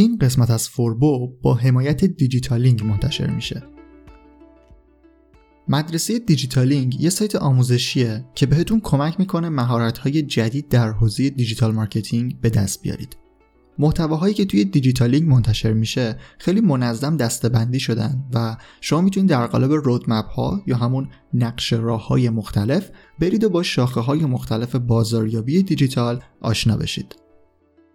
این قسمت از فوربو با حمایت دیجیتالینگ منتشر میشه مدرسه دیجیتالینگ یه سایت آموزشیه که بهتون کمک می‌کنه مهارت‌های جدید در حوزه دیجیتال مارکتینگ به دست بیارید. محتواهایی که توی دیجیتالینگ منتشر میشه خیلی منظم دسته‌بندی شدن و شما می‌تونید در قالب roadmap ها یا همون نقشه راه های مختلف برید و با شاخه های مختلف بازاریابی دیجیتال آشنا بشید.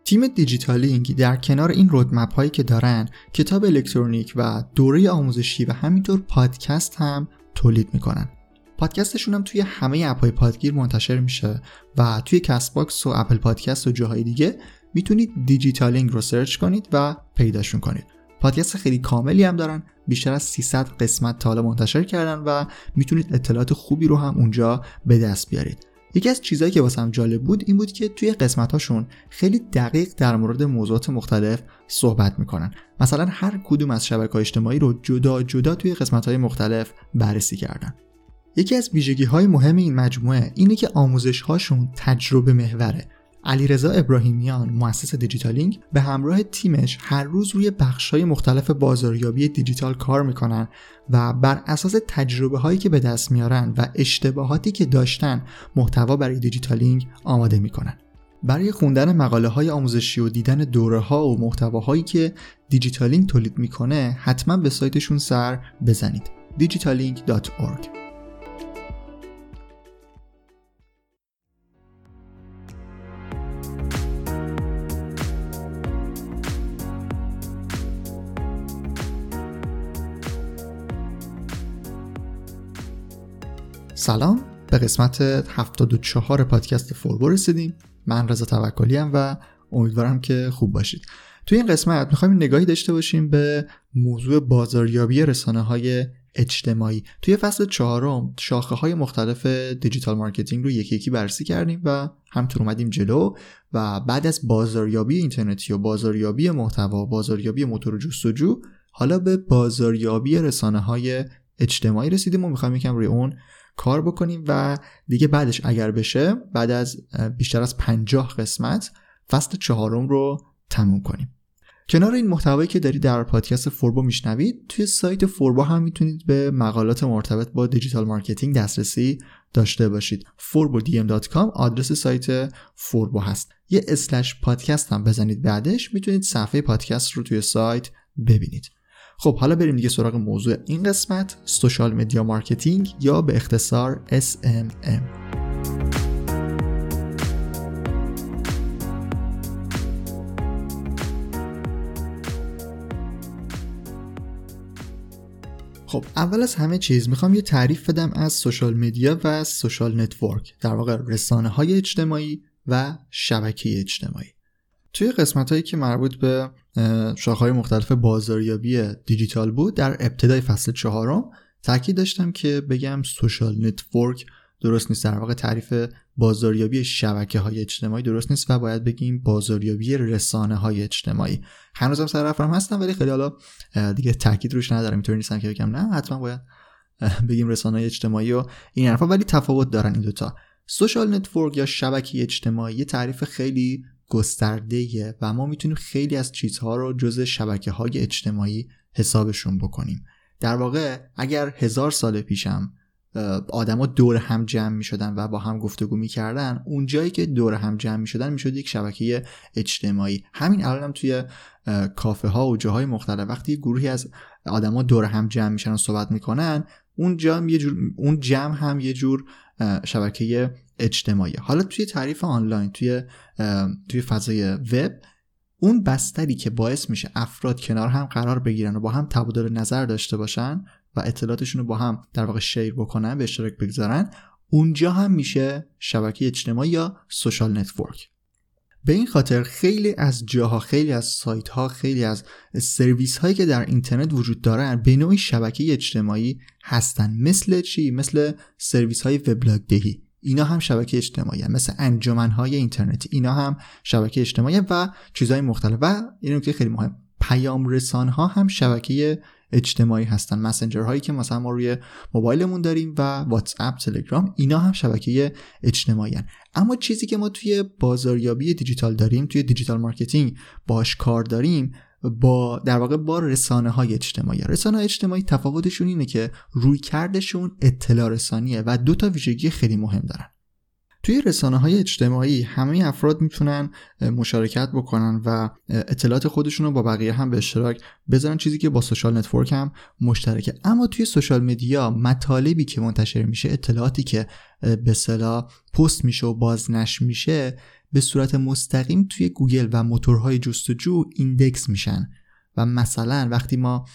تیم دیجیتالینگ در کنار این roadmap هایی که دارن کتاب الکترونیک و دوره آموزشی و همینطور پادکست هم تولید می‌کنن. پادکستشون هم توی همه app های پادگیر منتشر میشه و توی Castbox و Apple Podcast و جاهای دیگه می‌تونید دیجیتالینگ رو search کنید و پیداشون کنید. پادکست خیلی کاملی هم دارن بیشتر از 300 قسمت تا حالا منتشر کردن و می‌تونید اطلاعات خوبی رو هم اونجا به دست بیارید. یکی از چیزهایی که واسم جالب بود این بود که توی قسمتاشون خیلی دقیق در مورد موضوعات مختلف صحبت می‌کنن. مثلا هر کدوم از شبکه اجتماعی رو جدا جدا توی قسمت مختلف بررسی کردن. یکی از ویژگی های مهم این مجموعه اینه که آموزش هاشون تجربه محوره. علیرضا ابراهیمیان مؤسس دیجیتالینگ به همراه تیمش هر روز روی های مختلف بازاریابی دیجیتال کار می‌کنن و بر اساس تجربه هایی که به دست میارن و اشتباهاتی که داشتن محتوا برای دیجیتالینگ آماده می‌کنن. برای خوندن مقاله های آموزشی و دیدن دوره ها و محتواهایی که دیجیتالینگ تولید می‌کنه حتما به سایتشون سر بزنید. digitalink.org سلام. به قسمت 74 پادکست فوربو رسیدیم. من رضا توکلی و امیدوارم که خوب باشید. توی این قسمت می‌خوایم نگاهی داشته باشیم به موضوع بازاریابی رسانه های اجتماعی. توی فصل چهارم شاخه های مختلف digital marketing رو یکی یکی بررسی کردیم و همینطور اومدیم جلو و بعد از بازاریابی اینترنتی و بازاریابی محتوا بازاریابی موتور جستجو حالا به بازاریابی رسانه های اجتماعی رسیدیم و می‌خوایم یکم روی اون کار بکنیم و دیگه بعدش اگر بشه بعد از بیشتر از پنجاه قسمت فصل چهارم رو تموم کنیم. کنار این محتوایی که دارید در پادکست فوربو میشنوید توی سایت فوربو هم می‌تونید به مقالات مرتبط با digital marketing دسترسی داشته باشید. forbodm.com آدرس سایت فوربو هست. یه slash پادکست هم بزنید بعدش می‌تونید صفحه پادکست رو توی سایت ببینید. خب حالا بریم دیگه سراغ موضوع این قسمت social media marketing یا به اختصار SMM خب اول از همه چیز می‌خوام یه تعریف بدم از social media و social network در واقع رسانه های اجتماعی و شبکه اجتماعی. توی قسمت هایی که مربوط به شاخه‌های مختلف بازاریابی دیجیتال بود در ابتدای فصل چهارم تاکید داشتم که بگم social network درست نیست. در واقع تعریف بازاریابی شبکه های اجتماعی درست نیست و باید بگیم بازاریابی رسانه های اجتماعی. هنوزم سر حرفم هستم ولی خیلی حالا دیگه تاکید روش ندارم. اینطوری نیستم که بگم نه حتما باید بگیم رسانه های اجتماعی و این حرفا ولی تفاوت دارن این دوتا. social network یا شبکه اجتماعی تعریف خیلی گسترده‌ایه و ما می‌تونیم خیلی از چیزها رو جز شبکه های اجتماعی حسابشون بکنیم. در واقع اگر هزار سال پیشم آدما دور هم جمع می شدن و با هم گفتگو می کردن اون جایی که دور هم جمع می شدن می شد یک شبکه اجتماعی. همین الان هم توی کافه ها و جاهای مختلف وقتی گروهی از آدما دور هم جمع میشن و صحبت می‌کنن اون جمع یه جور اون جمع هم یه جور شبکه اجتماعی. حالا توی تعریف آنلاین توی توی فضای وب اون بستری که باعث میشه افراد کنار هم قرار بگیرن و با هم تبادل نظر داشته باشن و اطلاعاتشون رو با هم در واقع share بکنن به اشتراک بگذارن اونجا هم میشه شبکه اجتماعی یا social network به این خاطر خیلی از جاها خیلی از سایت ها خیلی از سرویس هایی که در اینترنت وجود دارن به نوعی شبکه اجتماعی هستن. مثل چی؟ مثل سرویس های وبلاگ دهی اینا هم شبکه اجتماعی هم. مثل انجمن های اینترنتی اینا هم شبکه اجتماعی و چیزهای مختلف و این که خیلی مهم پیام رسان ها هم شبکه اجتماعی هستن مسنجر هایی که مثلا ما روی موبایلمون داریم و واتس اپ تلگرام اینا هم شبکه اجتماعی هن. اما چیزی که ما توی بازاریابی دیجیتال داریم توی digital marketing باش کار داریم با در واقع با رسانه های اجتماعی. رسانه های اجتماعی تفاوتشون اینه که رویکردشون اطلاع رسانیه و دو تا ویژگی خیلی مهم دارن. توی رسانه های اجتماعی همه افراد می‌تونن مشارکت بکنن و اطلاعات خودشون رو با بقیه هم به اشتراک بذارن چیزی که با social network هم مشترکه. اما توی social media مطالبی که منتشر میشه اطلاعاتی که به اصطلاح پست میشه و بازنشر میشه به صورت مستقیم توی گوگل و موتورهای جستجو ایندکس میشن. و مثلا وقتی ما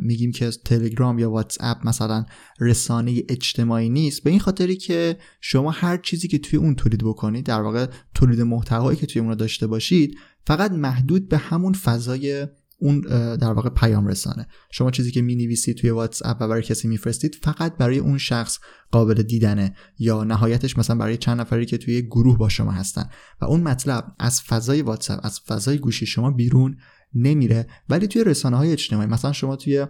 میگیم که تلگرام یا واتس اپ مثلا رسانه اجتماعی نیست به این خاطری که شما هر چیزی که توی اون تولید بکنید در واقع تولید محتوایی که توی اون داشته باشید فقط محدود به همون فضای اون در واقع پیام رسانه. شما چیزی که می نویسید توی واتس اپ و برای کسی میفرستید فقط برای اون شخص قابل دیدنه یا نهایتش مثلا برای چند نفری که توی گروه با شما هستن. و اون مطلب از فضای واتس اپ از فضای گوشی شما بیرون نمیره. ولی توی رسانه های اجتماعی مثلا شما توی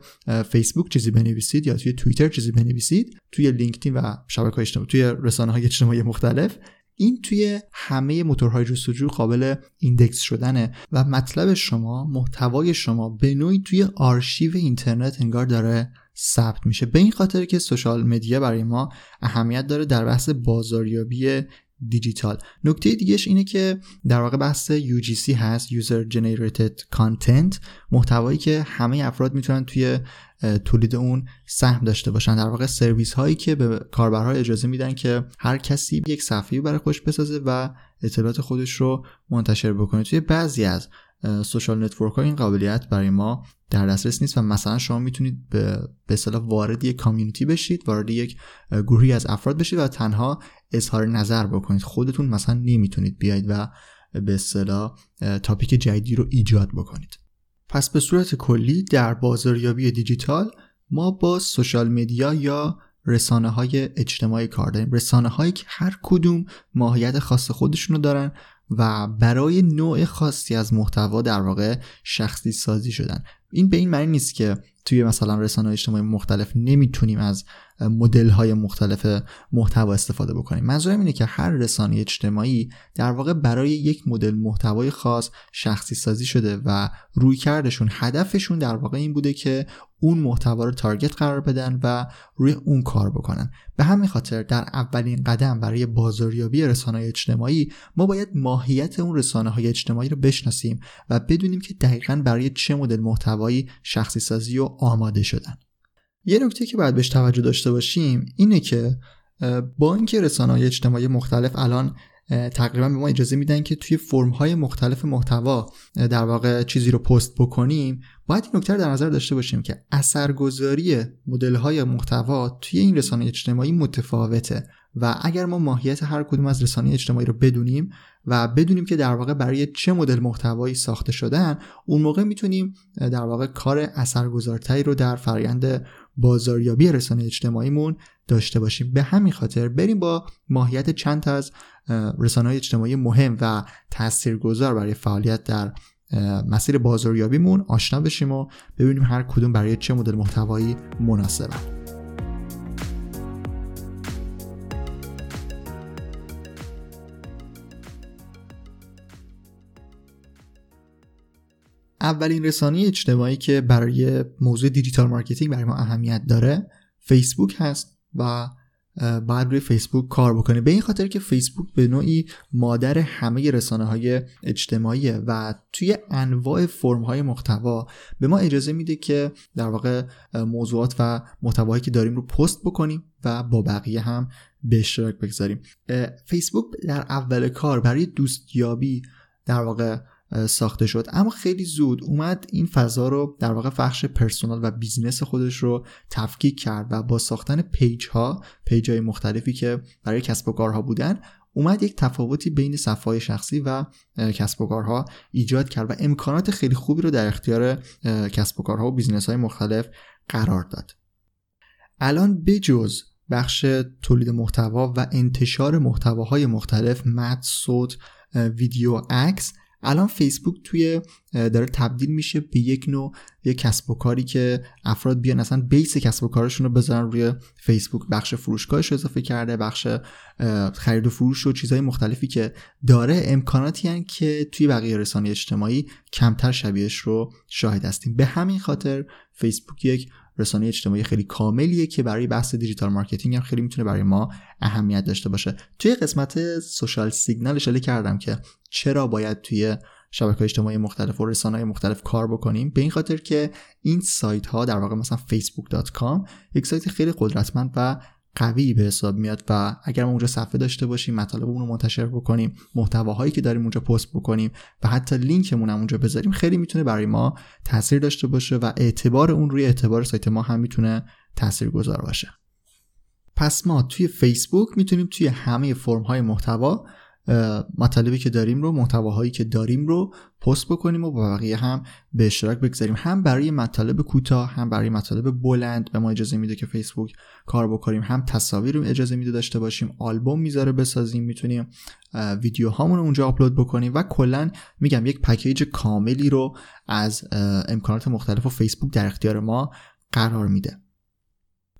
فیسبوک چیزی بنویسید یا توی توییتر چیزی بنویسید توی لینکدین و شبکه اجتماعی توی رسانه های اجتماعی مختلف این توی همه موتورهای جستجو قابل ایندکس شدنه و مطلب شما محتوای شما به نوعی توی آرشیو اینترنت انگار داره ثبت میشه. به این خاطر که سوشال مدیا برای ما اهمیت داره در بحث بازاریابی دیجیتال. نکته دیگهش اینه که در واقع بحث UGC هست User Generated Content محتوایی که همه افراد می‌تونن توی تولید اون سهم داشته باشن. در واقع سرویس هایی که به کاربرها اجازه میدن که هر کسی یک صفحه برای خودش بسازه و اطلاعات خودش رو منتشر بکنه. توی بعضی از سوشال نتورک ها این قابلیت برای ما در دسترس نیست و مثلا شما می‌تونید به به وارد یک کامیونیتی بشید وارد یک گروهی از افراد بشید و تنها اظهار نظر بکنید. خودتون مثلا نمی‌تونید بیاید و به اصطلاح تاپیک جدیدی رو ایجاد بکنید. پس به صورت کلی در بازاریابی دیجیتال ما با سوشال مدیا یا رسانه های اجتماعی کار داریم. رسانه هایی که هر کدوم ماهیت خاص خودشونو دارن و برای نوع خاصی از محتوا در واقع شخصی سازی شدن. این به این معنی نیست که توی مثلا رسانه اجتماعی مختلف نمی‌تونیم از مدل های مختلف محتوا استفاده بکنیم. منظورم اینه که هر رسانه اجتماعی در واقع برای یک مدل محتوای خاص شخصی سازی شده و روی کردشون هدفشون در واقع این بوده که اون محتوا رو تارگت قرار بدن و روی اون کار بکنن. به همین خاطر در اولین قدم برای بازاریابی رسانه اجتماعی ما باید ماهیت اون رسانه های اجتماعی رو بشناسیم و بدونیم که دقیقا برای چه مدل محتوایی شخصی سازی و آماده شدن. یه نکته که باید بهش توجه داشته باشیم اینه که با اینکه رسانه های اجتماعی مختلف الان تقریبا به ما اجازه میدن که توی فرم های مختلف محتوا در واقع چیزی رو پست بکنیم. باید این نکته رو در نظر داشته باشیم که اثرگذاری مدل های محتوا توی این رسانه اجتماعی متفاوته و اگر ما ماهیت هر کدوم از رسانه اجتماعی رو بدونیم و بدونیم که در واقع برای چه مدل محتوایی ساخته شدن اون موقع می‌تونیم در واقع کار اثرگذارتری رو در فرآیند بازاریابی رسانه اجتماعیمون داشته باشیم. به همین خاطر بریم با ماهیت چند از رسانه های اجتماعی مهم و تاثیرگذار برای فعالیت در مسیر بازاریابیمون آشنا بشیم و ببینیم هر کدوم برای چه مدل محتوایی مناسبه اولین رسانه اجتماعی که برای موضوع دیجیتال مارکتینگ برای ما اهمیت داره فیسبوک هست. و بعد روی فیسبوک کار بکنه به این خاطر که فیسبوک به نوعی مادر همه رسانه های اجتماعیه و توی انواع فرم های محتوا به ما اجازه میده که در واقع موضوعات و محتوایی که داریم رو پست بکنیم و با بقیه هم به اشتراک بگذاریم. فیسبوک در اول کار برای دوستیابی در واقع ساخته شد. اما خیلی زود اومد این فضا رو در واقع بخش پرسونال و بیزینس خودش رو تفکیک کرد و با ساختن پیج ها پیج های مختلفی که برای کسب و کارها بودن اومد یک تفاوتی بین صفحه شخصی و کسب و کارها ایجاد کرد و امکانات خیلی خوبی رو در اختیار کسب و کارها و بیزینس های مختلف قرار داد. الان بجز بخش تولید محتوا و انتشار محتواهای مختلف متن صوت ویدیو عکس الان فیسبوک توی داره تبدیل میشه به یک نوع یک کسب و کاری که افراد بیان اصلا base کسب و کارشون رو بذارن روی فیسبوک. بخش فروشگاهش اضافه کرده بخش خرید و فروش و چیزهای مختلفی که داره امکاناتی هن که توی بقیه رسانه اجتماعی کمتر شبیهش رو شاهد هستیم. به همین خاطر فیسبوک یک رسانه اجتماعی خیلی کاملیه که برای بحث دیجیتال مارکتینگ هم خیلی می‌تونه برای ما اهمیت داشته باشه. توی قسمت سوشال سیگنال اشاره کردم که چرا باید توی شبکه اجتماعی مختلف و رسانه مختلف کار بکنیم. به این خاطر که این سایت ها در واقع مثلا facebook.com یک سایت خیلی قدرتمند و قوی به حساب میاد و اگر ما اونجا صفحه داشته باشیم مطالبمون رو منتشر بکنیم محتواهایی که داریم اونجا پست بکنیم و حتی لینکمون هم اونجا بذاریم خیلی می‌تونه برای ما تاثیر داشته باشه و اعتبار اون روی اعتبار سایت ما هم می‌تونه تاثیر گذار باشه. پس ما توی فیسبوک می‌تونیم توی همه فرم های محتوا مطالبی که داریم رو محتواهایی که داریم رو پست بکنیم و با بقیه هم به اشتراک بگذاریم. هم برای مطالب کوتاه هم برای مطالب بلند به ما اجازه میده که فیسبوک کار بکنیم. هم تصاویر اجازه میده داشته باشیم. آلبوم می‌ذاره بسازیم می‌تونیم ویدیو هامون رو اونجا آپلود بکنیم و کلا میگم یک پکیج کاملی رو از امکانات مختلف و فیسبوک در اختیار ما قرار میده.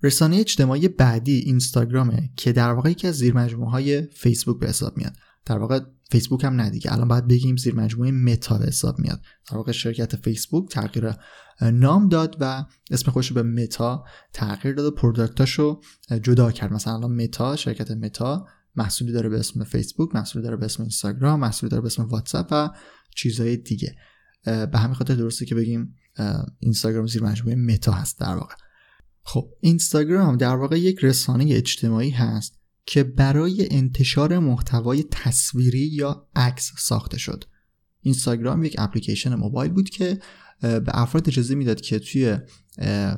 رسانه اجتماعی بعدی اینستاگرامه که در واقع یکی از زیرمجموعه های فیسبوک به حساب میاد. در واقع فیسبوک هم نه دیگه الان باید بگیم زیر مجموعه متا به حساب میاد. در واقع شرکت فیسبوک تغییر نام داد و اسم خودش به متا تغییر داد و product اشو جدا کرد. مثلا الان متا شرکت متا محصولی داره به اسم فیسبوک محصولی داره به اسم اینستاگرام محصولی داره به اسم واتساپ و چیزهای دیگه. به همین خاطر درسته که بگیم اینستاگرام زیر مجموعه متا هست در واقع. خب اینستاگرام در واقع یک رسانه اجتماعی هست. که برای انتشار محتوای تصویری یا عکس ساخته شد. اینستاگرام یک اپلیکیشن موبایل بود که به افراد اجازه می‌داد که توی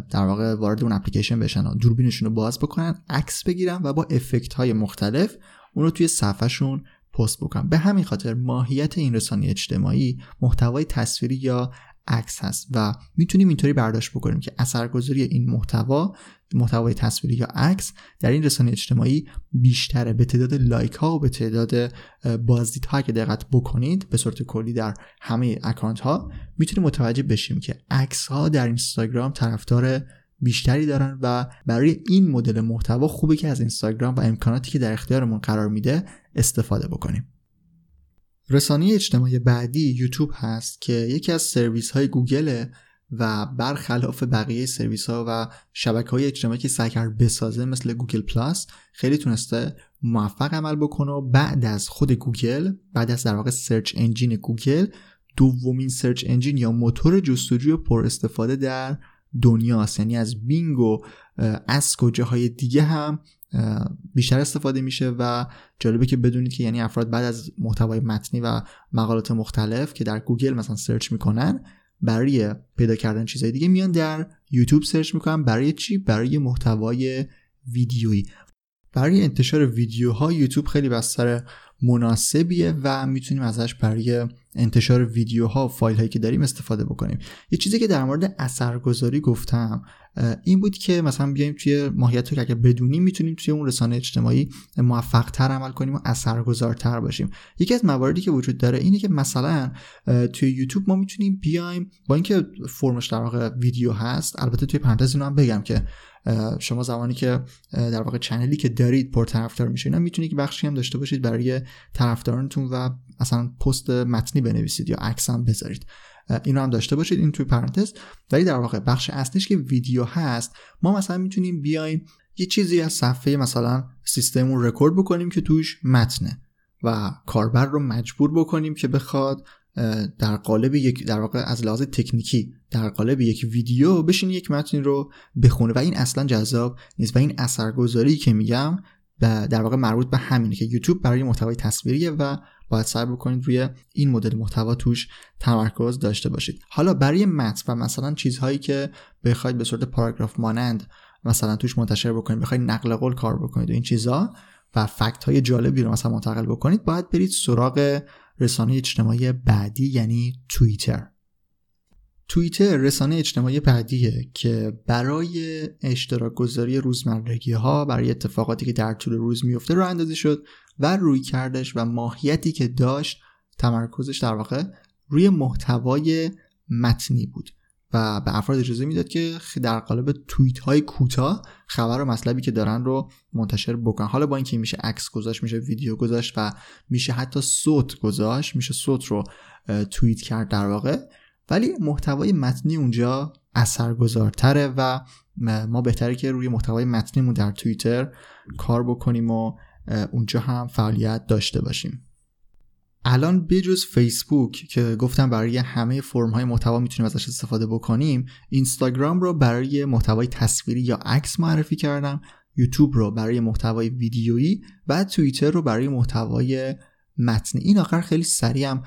در واقع وارد اون اپلیکیشن بشن و دوربینشون رو باز بکنن عکس بگیرن و با افکت های مختلف اون رو توی صفحهشون پست بکنن. به همین خاطر ماهیت این رسانه اجتماعی محتوای تصویری یا عکس هست و می‌تونیم اینطوری برداشت بکنیم که اثرگذاری این محتوا محتوای تصویری یا عکس در این رسانه اجتماعی بیشتره. به تعداد لایک ها و به تعداد بازدیدها که دقت بکنید به صورت کلی در همه اکانت ها می‌تونیم متوجه بشیم که عکس ها در اینستاگرام طرفدار بیشتری دارن و برای این مدل محتوا خوبه که از اینستاگرام و امکاناتی که در اختیارمون قرار میده استفاده بکنیم. رسانه اجتماعی بعدی یوتیوب هست که یکی از سرویس های گوگل و برخلاف بقیه سرویس ها و شبکه های اجتماعی که سعی کرد بسازه مثل Google Plus خیلی تونسته موفق عمل بکنه و بعد از خود گوگل بعد از در واقع search engine گوگل دومین search engine یا موتور جستجوی پر استفاده در دنیاست. یعنی از بینگ و اسک و جاهای دیگه هم بیشتر استفاده میشه و جالبه که بدونید که یعنی افراد بعد از محتوای متنی و مقالات مختلف که در گوگل مثلا search می‌کنن برای پیدا کردن چیزهای دیگه میان در یوتیوب search می‌کنن برای چی؟ برای محتوای ویدیویی. برای انتشار ویدیوها یوتیوب خیلی بستر مناسبیه و می‌تونیم ازش برای انتشار ویدیوها و فایل هایی که داریم استفاده بکنیم. یه چیزی که در مورد اثرگذاری گفتم این بود که مثلا بیایم توی ماهیت که اگر بدونیم می‌تونیم توی اون رسانه اجتماعی موفق تر عمل کنیم و اثرگذارتر باشیم. یکی از مواردی که وجود داره اینه که مثلا توی یوتیوب ما می‌تونیم بیایم با اینکه فرمش در واقع ویدیو هست البته توی پرانتز هم بگم که شما زمانی که در واقع چنلی که دارید پر طرفدار میشه اینا می‌تونید که بخشی هم داشته باشید برای طرفدارانتون و مثلا پست متنی بنویسید یا عکس هم بذارید. اینو هم داشته باشید این توی پرانتز. ولی در واقع بخش اصلیش که ویدیو هست ما مثلا می‌تونیم بیایم یه چیزی از صفحه مثلا سیستممون رکورد بکنیم که توش متنه و کاربر رو مجبور بکنیم که بخواد در قالب یک در واقع از لحاظ تکنیکی در قالب یک ویدیو بشین یک متن رو بخونه. و این اصلا جذاب نیست. و این اثرگذاری که میگم در واقع مربوط به همینه که یوتیوب برای محتوای تصویریه و باید سعی بکنید روی این مدل محتوا توش تمرکز داشته باشید. حالا برای متن و مثلا چیزهایی که بخواید به صورت پاراگراف مانند مثلا توش منتشر بکنید بخواید نقل قول کار بکنید و این چیزها و فکت های جالبی رو مثلا منتقل بکنید باید برید سراغ رسانه اجتماعی بعدی یعنی توییتر. توییتر رسانه اجتماعی بعدیه که برای اشتراک گذاری روزمرگی ها برای اتفاقاتی که در طول روز میفته رو اندازی شد و روی کردش و ماهیتی که داشت تمرکزش در واقع روی محتوای متنی بود و به افراد اجازه می‌داد که در قالب توییت های کوتاه خبر و مطلبی که دارن رو منتشر بکنن. حالا با اینکه میشه عکس گذاشت میشه ویدیو گذاشت و میشه حتی صوت گذاشت میشه صوت رو توییت کرد در واقع ولی محتوای متنی اونجا اثرگذارتره و ما بهتره که روی محتوای متنیمون در توییتر کار بکنیم و اونجا هم فعالیت داشته باشیم. الان بجز فیسبوک که گفتم برای همه فرم های محتوا می‌تونیم ازش استفاده بکنیم اینستاگرام رو برای محتوای تصویری یا عکس معرفی کردم یوتیوب رو برای محتوای ویدیویی و توییتر رو برای محتوای متنی. این آخر خیلی سریع هم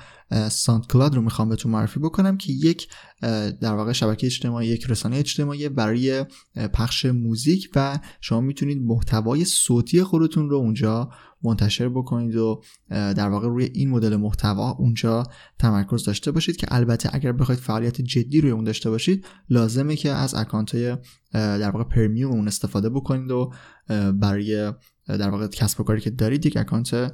ساند کلاد رو می‌خوام بهتون معرفی بکنم که یک در واقع شبکه اجتماعی یک رسانه اجتماعی برای پخش موزیک و شما می‌تونید محتوای صوتی خودتون رو اونجا منتشر بکنید و در واقع روی این مدل محتوا اونجا تمرکز داشته باشید که البته اگر بخواید فعالیت جدی روی اون داشته باشید لازمه که از اکانت های در واقع premium اون استفاده بکنید و برای در واقع کسب و کاری که دارید یک اکانت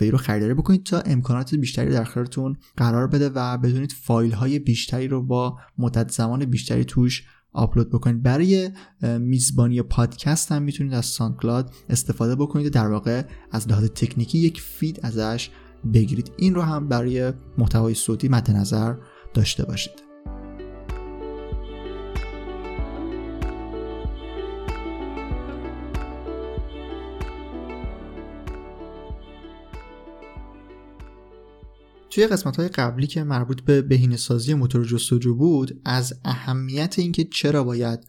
ای رو خریداری بکنید تا امکانات بیشتری در اختیارتون قرار بده و بدونید فایل های بیشتری رو با مدت زمان بیشتری توش آپلود بکنید. برای میزبانی پادکست هم می‌تونید از ساندکلاد استفاده بکنید و در واقع از لحاظ تکنیکی یک feed ازش بگیرید. این رو هم برای محتوای صوتی مد نظر داشته باشید. توی قسمت های قبلی که مربوط به بهینه سازی موتور جستجو بود از اهمیت اینکه چرا باید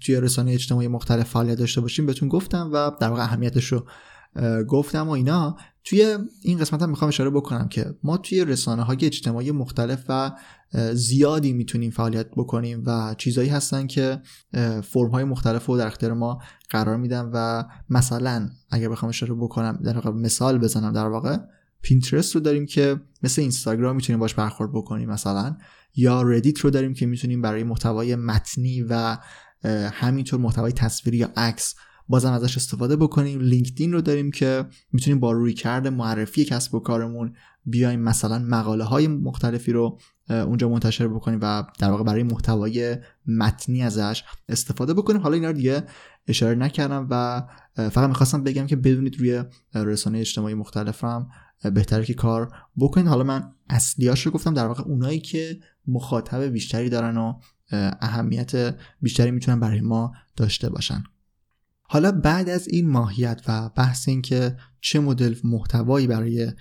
توی رسانه اجتماعی مختلف فعالیت داشته باشیم بهتون گفتم و در واقع اهمیتش رو گفتم و اینا. توی این قسمت هم می‌خوام اشاره بکنم که ما توی رسانه های اجتماعی مختلف و زیادی می‌تونیم فعالیت بکنیم و چیزایی هستن که فرم های مختلف رو در اختیار ما قرار میدن و مثلا اگر بخوام اشاره بکنم در واقع مثال بزنم در واقع پینترست رو داریم که مثل اینستاگرام می‌تونیم باش برخورد بکنیم مثلا یا ردیت رو داریم که می‌تونیم برای محتوای متنی و همینطور محتوای تصویری یا عکس بازم ازش استفاده بکنیم. لینکدین رو داریم که می‌تونیم با روی کرده معرفی کسب و کارمون بیایم مثلا مقاله های مختلفی رو اونجا منتشر بکنیم و در واقع برای محتوای متنی ازش استفاده بکنیم. حالا اینا رو دیگه اشاره نکردم و فقط می‌خواستم بگم که بدونید روی رسانه اجتماعی مختلفم بهتره که کار بکنید حالا من اصلیاش رو گفتم در واقع اونایی که مخاطب بیشتری دارن و اهمیت بیشتری می‌تونن برای ما داشته باشن. حالا بعد از این ماهیت و بحث این که چه مدل محتوایی برای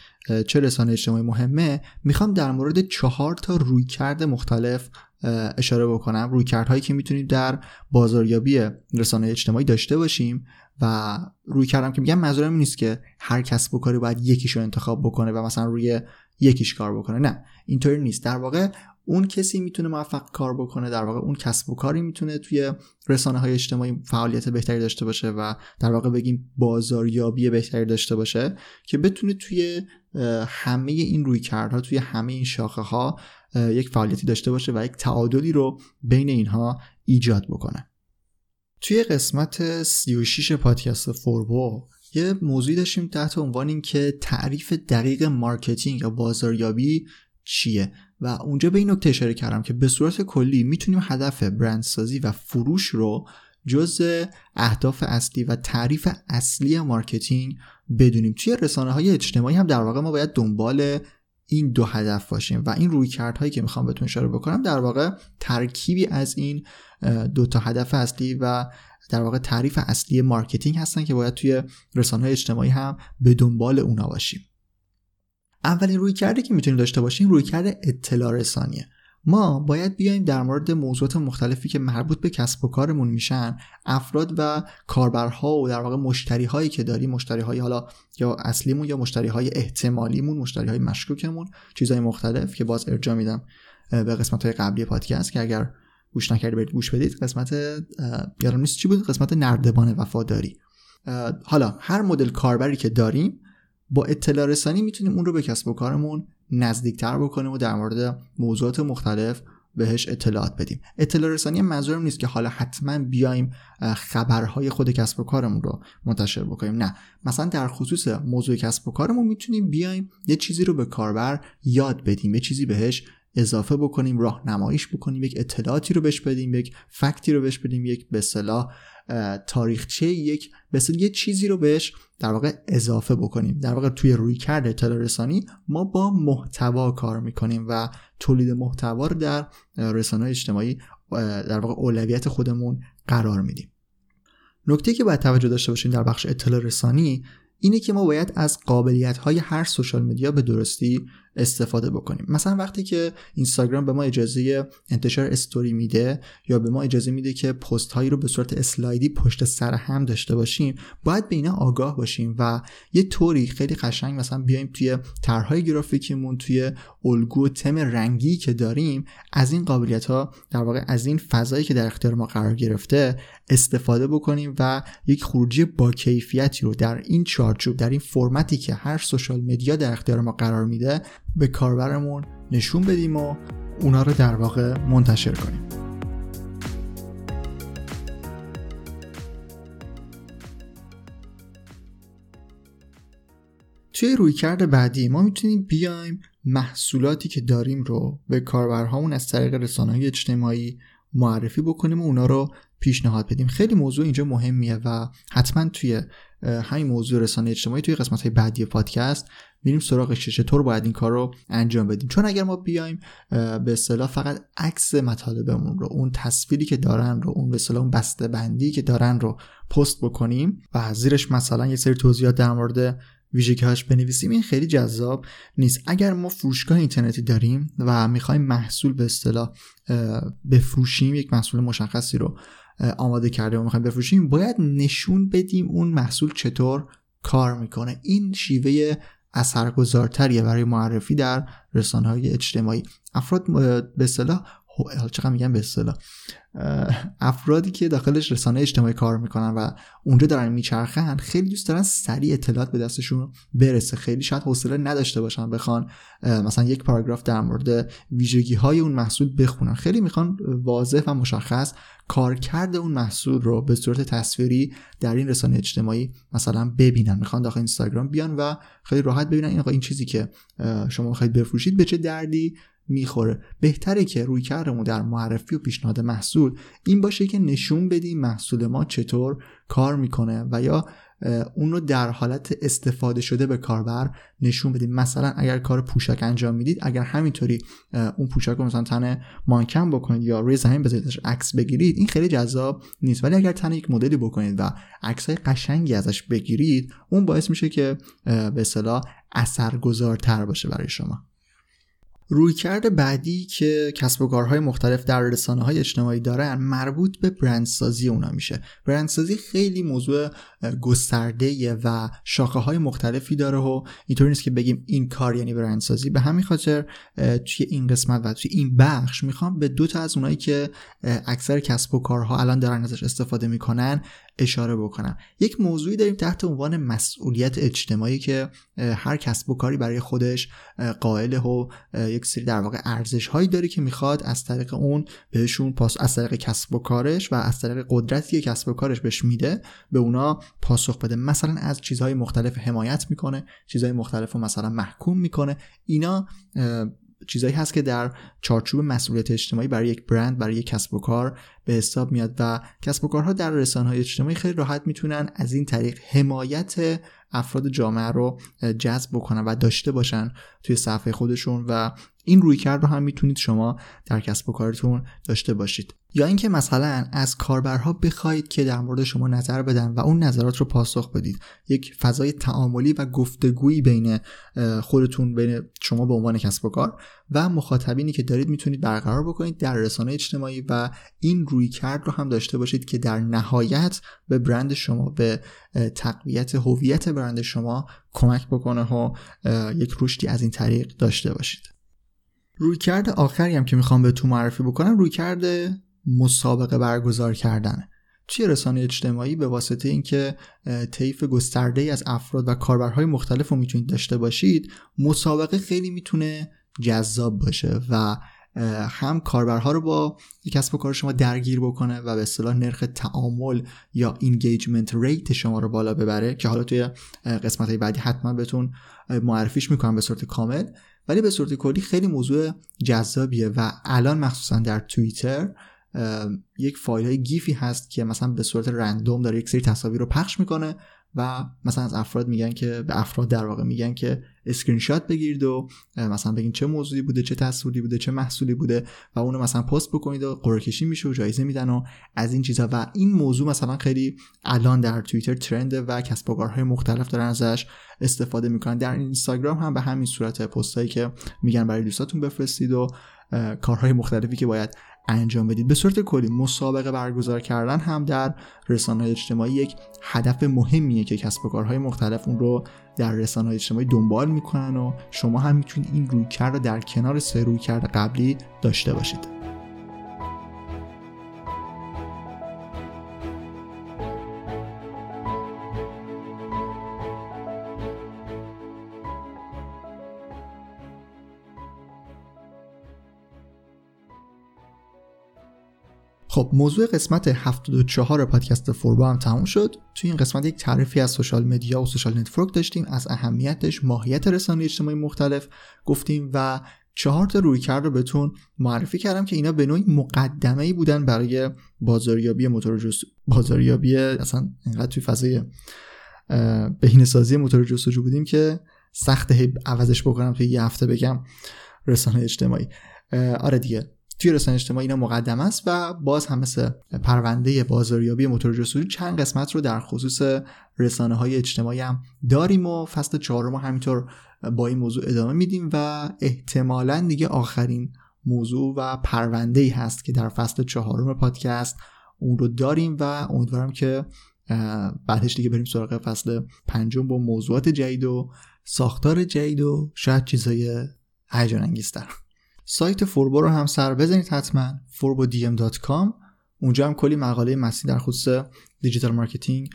چه رسانه اجتماعی مهمه می‌خوام در مورد چهار تا رویکرد مختلف اشاره بکنم. رویکردهایی که می‌تونید در بازاریابی رسانه اجتماعی داشته باشیم. و روی کردم که میگم منظورم نیست که هر کسب و کاری باید یکیش رو انتخاب بکنه و مثلا روی یکیش کار بکنه. نه اینطوری نیست. در واقع اون کسی می‌تونه موفق کار بکنه در واقع اون کسب و کاری می‌تونه توی رسانه های اجتماعی فعالیت بهتری داشته باشه و در واقع بگیم بازاریابی بهتری داشته باشه که بتونه توی همه این روی کردها توی همه این شاخه ها یک فعالیتی داشته باشه و یک تعادلی رو بین اینها ایجاد بکنه. توی قسمت 36 پادکست فوربو یه موضوعی داشتیم تحت عنوان این که تعریف دقیق مارکتینگ یا بازاریابی چیه. و اونجا به این نکته اشاره کردم که به صورت کلی می‌تونیم هدف برندسازی و فروش رو جز اهداف اصلی و تعریف اصلی مارکتینگ بدونیم. توی رسانه های اجتماعی هم در واقع ما باید دنبال این دو هدف باشیم. و این روی هایی که می‌خوام بهتون اشاره بکنم در واقع ترکیبی از این دو تا هدف اصلی و در واقع تعریف اصلی marketing هستن که باید توی رسانه اجتماعی هم به دنبال اونا باشیم. اولین رویکرده که می‌تونیم داشته باشیم رویکرده اطلاع رسانیه. ما باید بیایم در مورد موضوعات مختلفی که مربوط به کسب و کارمون میشن افراد و کاربرها و در واقع مشتری هایی که داریم مشتری های حالا یا اصلیمون یا مشتری های احتمالیمون مشتری های مشکوکمون چیزهای مختلف که باز ارجا میدم به قسمت های قبلی پادکست که اگر گوش نکردی برید گوش بدید قسمت یادم نیست چی بود؟ قسمت نردبان وفاداری. حالا هر مدل کاربری که داریم با اطلاع رسانی می‌تونیم اون رو به کسب و کارمون نزدیکتر بکنیم و در مورد موضوعات مختلف بهش اطلاعات بدیم. اطلاع رسانی منظورم نیست که حالا حتما بیایم خبرهای خود کسب و کارمون رو منتشر بکنیم. نه. مثلا در خصوص موضوع کسب و کارمون می‌تونیم بیایم یه چیزی رو به کاربر یاد بدیم یه چیزی بهش اضافه بکنیم راهنماییش بکنیم یک اطلاعاتی رو بهش بدیم یک فکتی رو بهش بدیم یک به اصطلاح تاریخچه یک به یه چیزی رو بهش در واقع اضافه بکنیم. در واقع توی روی کرد اطلاع رسانی ما با محتوا کار می‌کنیم و تولید محتوا رو در رسانه اجتماعی در واقع اولویت خودمون قرار میدیم. نکته که باید توجه داشته باشیم در بخش اطلاع رسانی اینه که ما باید از قابلیت های هر سوشال مدیا به درستی استفاده بکنیم. مثلا وقتی که اینستاگرام به ما اجازه انتشار استوری میده یا به ما اجازه میده که پست هایی رو به صورت اسلایدی پشت سر هم داشته باشیم باید به اینا آگاه باشیم و یه طوری خیلی قشنگ مثلا بیایم توی طرحهای گرافیکیمون توی الگو و تم رنگی که داریم از این قابلیت ها در واقع از این فضایی که در اختیار ما قرار گرفته استفاده بکنیم و یک خروجی با کیفیتی رو در این چارچوب در این فرمتی که هر سوشال مدیا در اختیار ما قرار میده به کاربرمون نشون بدیم و اونا رو در واقع منتشر کنیم. توی رویکرد بعدی ما می‌تونیم بیایم محصولاتی که داریم رو به کاربرهامون از طریق رسانه های اجتماعی معرفی بکنیم و اونا رو پیشنهاد بدیم. خیلی موضوع اینجا مهمیه و حتما توی همین موضوع رسانه اجتماعی توی قسمت های بعدی پادکست میریم سراغش چطور باید این کار رو انجام بدیم. چون اگر ما بیایم به اصطلاح فقط عکس مطالبمون رو اون تصویری که دارن رو اون به اصطلاح اون بسته بندی که دارن رو پست بکنیم و زیرش مثلا یه سری توضیحات در مورد ویژگیهاش بنویسیم این خیلی جذاب نیست. اگر ما فروشگاه اینترنتی داریم و می‌خوایم محصول به اصطلاح بفروشیم یک محصول مشخصی رو آماده کرده و می‌خوایم بفروشیم باید نشون بدیم اون محصول چطور کار می‌کنه. این شیوه اثرگذارتریه برای معرفی در رسانه های اجتماعی. افراد به اصطلاح چقدر میگم به اصطلاح افرادی که داخلش رسانه اجتماعی کار می‌کنن و اونجا دارن میچرخن خیلی دوست دارن سریع اطلاعات به دستشون برسه. خیلی شاید حوصله نداشته باشن بخوان مثلا یک پاراگراف در مورد ویژگی های اون محصول بخونن. خیلی می‌خوان واضح و مشخص کارکرد اون محصول رو به صورت تصویری در این رسانه اجتماعی مثلا ببینن. می‌خوان داخل اینستاگرام بیان و خیلی راحت ببینن این این چیزی که شما می‌خواید بفروشید به چه دردی می‌خوره. بهتره که روی کردمون در معرفی و پیشنهاد محصول این باشه که نشون بدیم محصول ما چطور کار می‌کنه و یا اون رو در حالت استفاده شده به کاربر نشون بدیم. مثلا اگر کار پوشک انجام می‌دید اگر همینطوری اون پوشک رو مثلا تن مانکن بکنید یا روی زمین بذاریدش عکس بگیرید این خیلی جذاب نیست. ولی اگر تن یک مدلی بکنید و عکسای قشنگی ازش بگیرید اون باعث میشه که به اصطلاح اثرگذارتر باشه برای شما. رویکرد بعدی که کسب و کارهای مختلف در رسانه های اجتماعی دارن مربوط به برندسازی اونا میشه. برندسازی خیلی موضوع گسترده و شاخه های مختلفی داره و اینطوری نیست که بگیم این کار یعنی برندسازی. به همین خاطر توی این قسمت و توی این بخش می‌خوام به دو تا از اونایی که اکثر کسب و کارها الان دارن ازش استفاده می‌کنن اشاره بکنم. یک موضوعی داریم تحت عنوان مسئولیت اجتماعی که هر کسب و کاری برای خودش قائله و یک سری در واقع ارزش هایی داره که می‌خواد از طریق اون بهشون پاس از طریق کسب و کارش و از طریق قدرتی که کسب و کارش بهش میده به اونا پاسخ بده. مثلا از چیزهای مختلف حمایت می‌کنه چیزهای مختلف رو مثلا محکوم می‌کنه. اینا چیزایی هست که در چارچوب مسئولیت اجتماعی برای یک برند برای یک کسب و کار به حساب میاد و کسب و کارها در رسانه های اجتماعی خیلی راحت می‌تونن از این طریق حمایت افراد جامعه رو جذب بکنن و داشته باشن توی صفحه خودشون و این روی کرد رو هم می‌تونید شما در کسب و کارتون داشته باشید. یا اینکه مثلا از کاربرها بخواهید که در مورد شما نظر بدن و اون نظرات رو پاسخ بدید. یک فضای تعاملی و گفتگویی بین خودتون بین شما به عنوان کسب و کار و مخاطبینی که دارید می‌تونید برقرار بکنید در رسانه اجتماعی و این روی کرد رو هم داشته باشید که در نهایت به برند شما به تقویت هویت برند شما کمک بکنه و یک رشدی از این طریق داشته باشید. رویکرد آخری هم که می‌خوام به تو معرفی بکنم رویکرد مسابقه برگزار کردنه. توی رسانه اجتماعی به واسطه اینکه طیف گسترده ای از افراد و کاربرهای مختلف رو می‌تونید داشته باشید مسابقه خیلی می‌تونه جذاب باشه و هم کاربرها رو با کسب و کار شما درگیر بکنه و به اصطلاح نرخ تعامل یا engagement rate شما رو بالا ببره که حالا توی قسمت های بعدی حتما بهتون معرفیش می‌کنم به صورت کامل. ولی به صورت کلی خیلی موضوع جذابیه و الان مخصوصا در توییتر یک فایل های GIF ی هست که مثلا به صورت random داره یک سری تصاویر رو پخش می‌کنه و مثلا از افراد میگن که به افراد در واقع میگن که اسکرین شات بگیرید و مثلا بگین چه موضوعی بوده چه تصویری بوده چه محصولی بوده و اونو مثلا پست بکنید و قرعه کشی میشه و جایزه میدن و از این چیزا. و این موضوع مثلا خیلی الان در توییتر trend ه و کسب و کارهای مختلف دارن ازش استفاده می‌کنن. در اینستاگرام هم به همین صورت پستایی که میگن برای دوستاتون بفرستید و کارهای مختلفی که باید انجام بدید. به صورت کلی مسابقه برگزار کردن هم در رسانه اجتماعی یک هدف مهمیه که کسب و کارهای مختلف اون رو در رسانه اجتماعی دنبال می‌کنن و شما هم می‌تونید این رویکرد رو در کنار سه رویکرد قبلی داشته باشید. خب موضوع قسمت 74 پادکست فوربو هم تموم شد. توی این قسمت یک تعریفی از social media و social network داشتیم از اهمیتش ماهیت رسانه اجتماعی مختلف گفتیم و چهار تا رویکرد رو بهتون معرفی کردم که اینا به نوعی مقدمه ای بودن برای بازاریابی موتور جست... بازاریابی اصلا اینقدر توی فضای بهینه سازی موتور جستجو بودیم که سخت عوضش بکنم توی یه هفته بگم رسانه اجتماعی. آره دیگه. توی رسانه اجتماعی اینا مقدم است و باز هم مثل پرونده بازاریابی موتور جستجو چند قسمت رو در خصوص رسانه های اجتماعی هم داریم و فصل چهارم همینطور با این موضوع ادامه میدیم و احتمالا دیگه آخرین موضوع و پرونده ای هست که در فصل چهارم پادکست اون رو داریم و امیدوارم که بعدش دیگه بریم سراغ فصل پنجم با موضوعات جدید و ساختار جدید و شاید چیزای هیجان انگیزتر سایت فوربو رو هم سر بزنید حتما. forbodm.com اونجا هم کلی مقاله مسی در خصوص digital marketing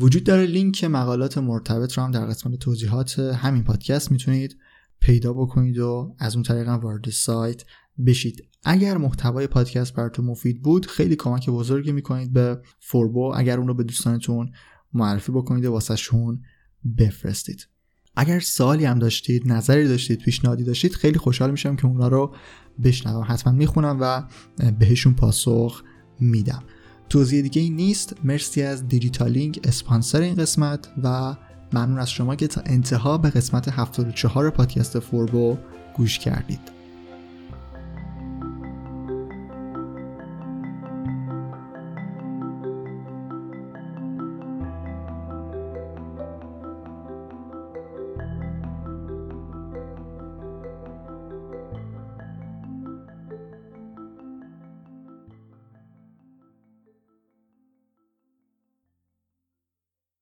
وجود داره. لینک مقالات مرتبط رو هم در قسمت توضیحات همین پادکست می‌تونید پیدا بکنید و از اون طریق وارد سایت بشید. اگر محتوای پادکست براتون مفید بود خیلی کمک بزرگی می‌کنید به فوربو اگر اون رو به دوستانتون معرفی بکنید و واسه شون بفرستید. اگر سوالی هم داشتید نظری داشتید پیشنهادی داشتید خیلی خوشحال میشم که اونا رو بشنوم. حتما می‌خونم و بهشون پاسخ میدم. توضیح دیگه ای نیست. مرسی از دیجیتالینگ اسپانسر این قسمت و ممنون از شما که تا انتها به قسمت 74 پادکست فوربو گوش کردید.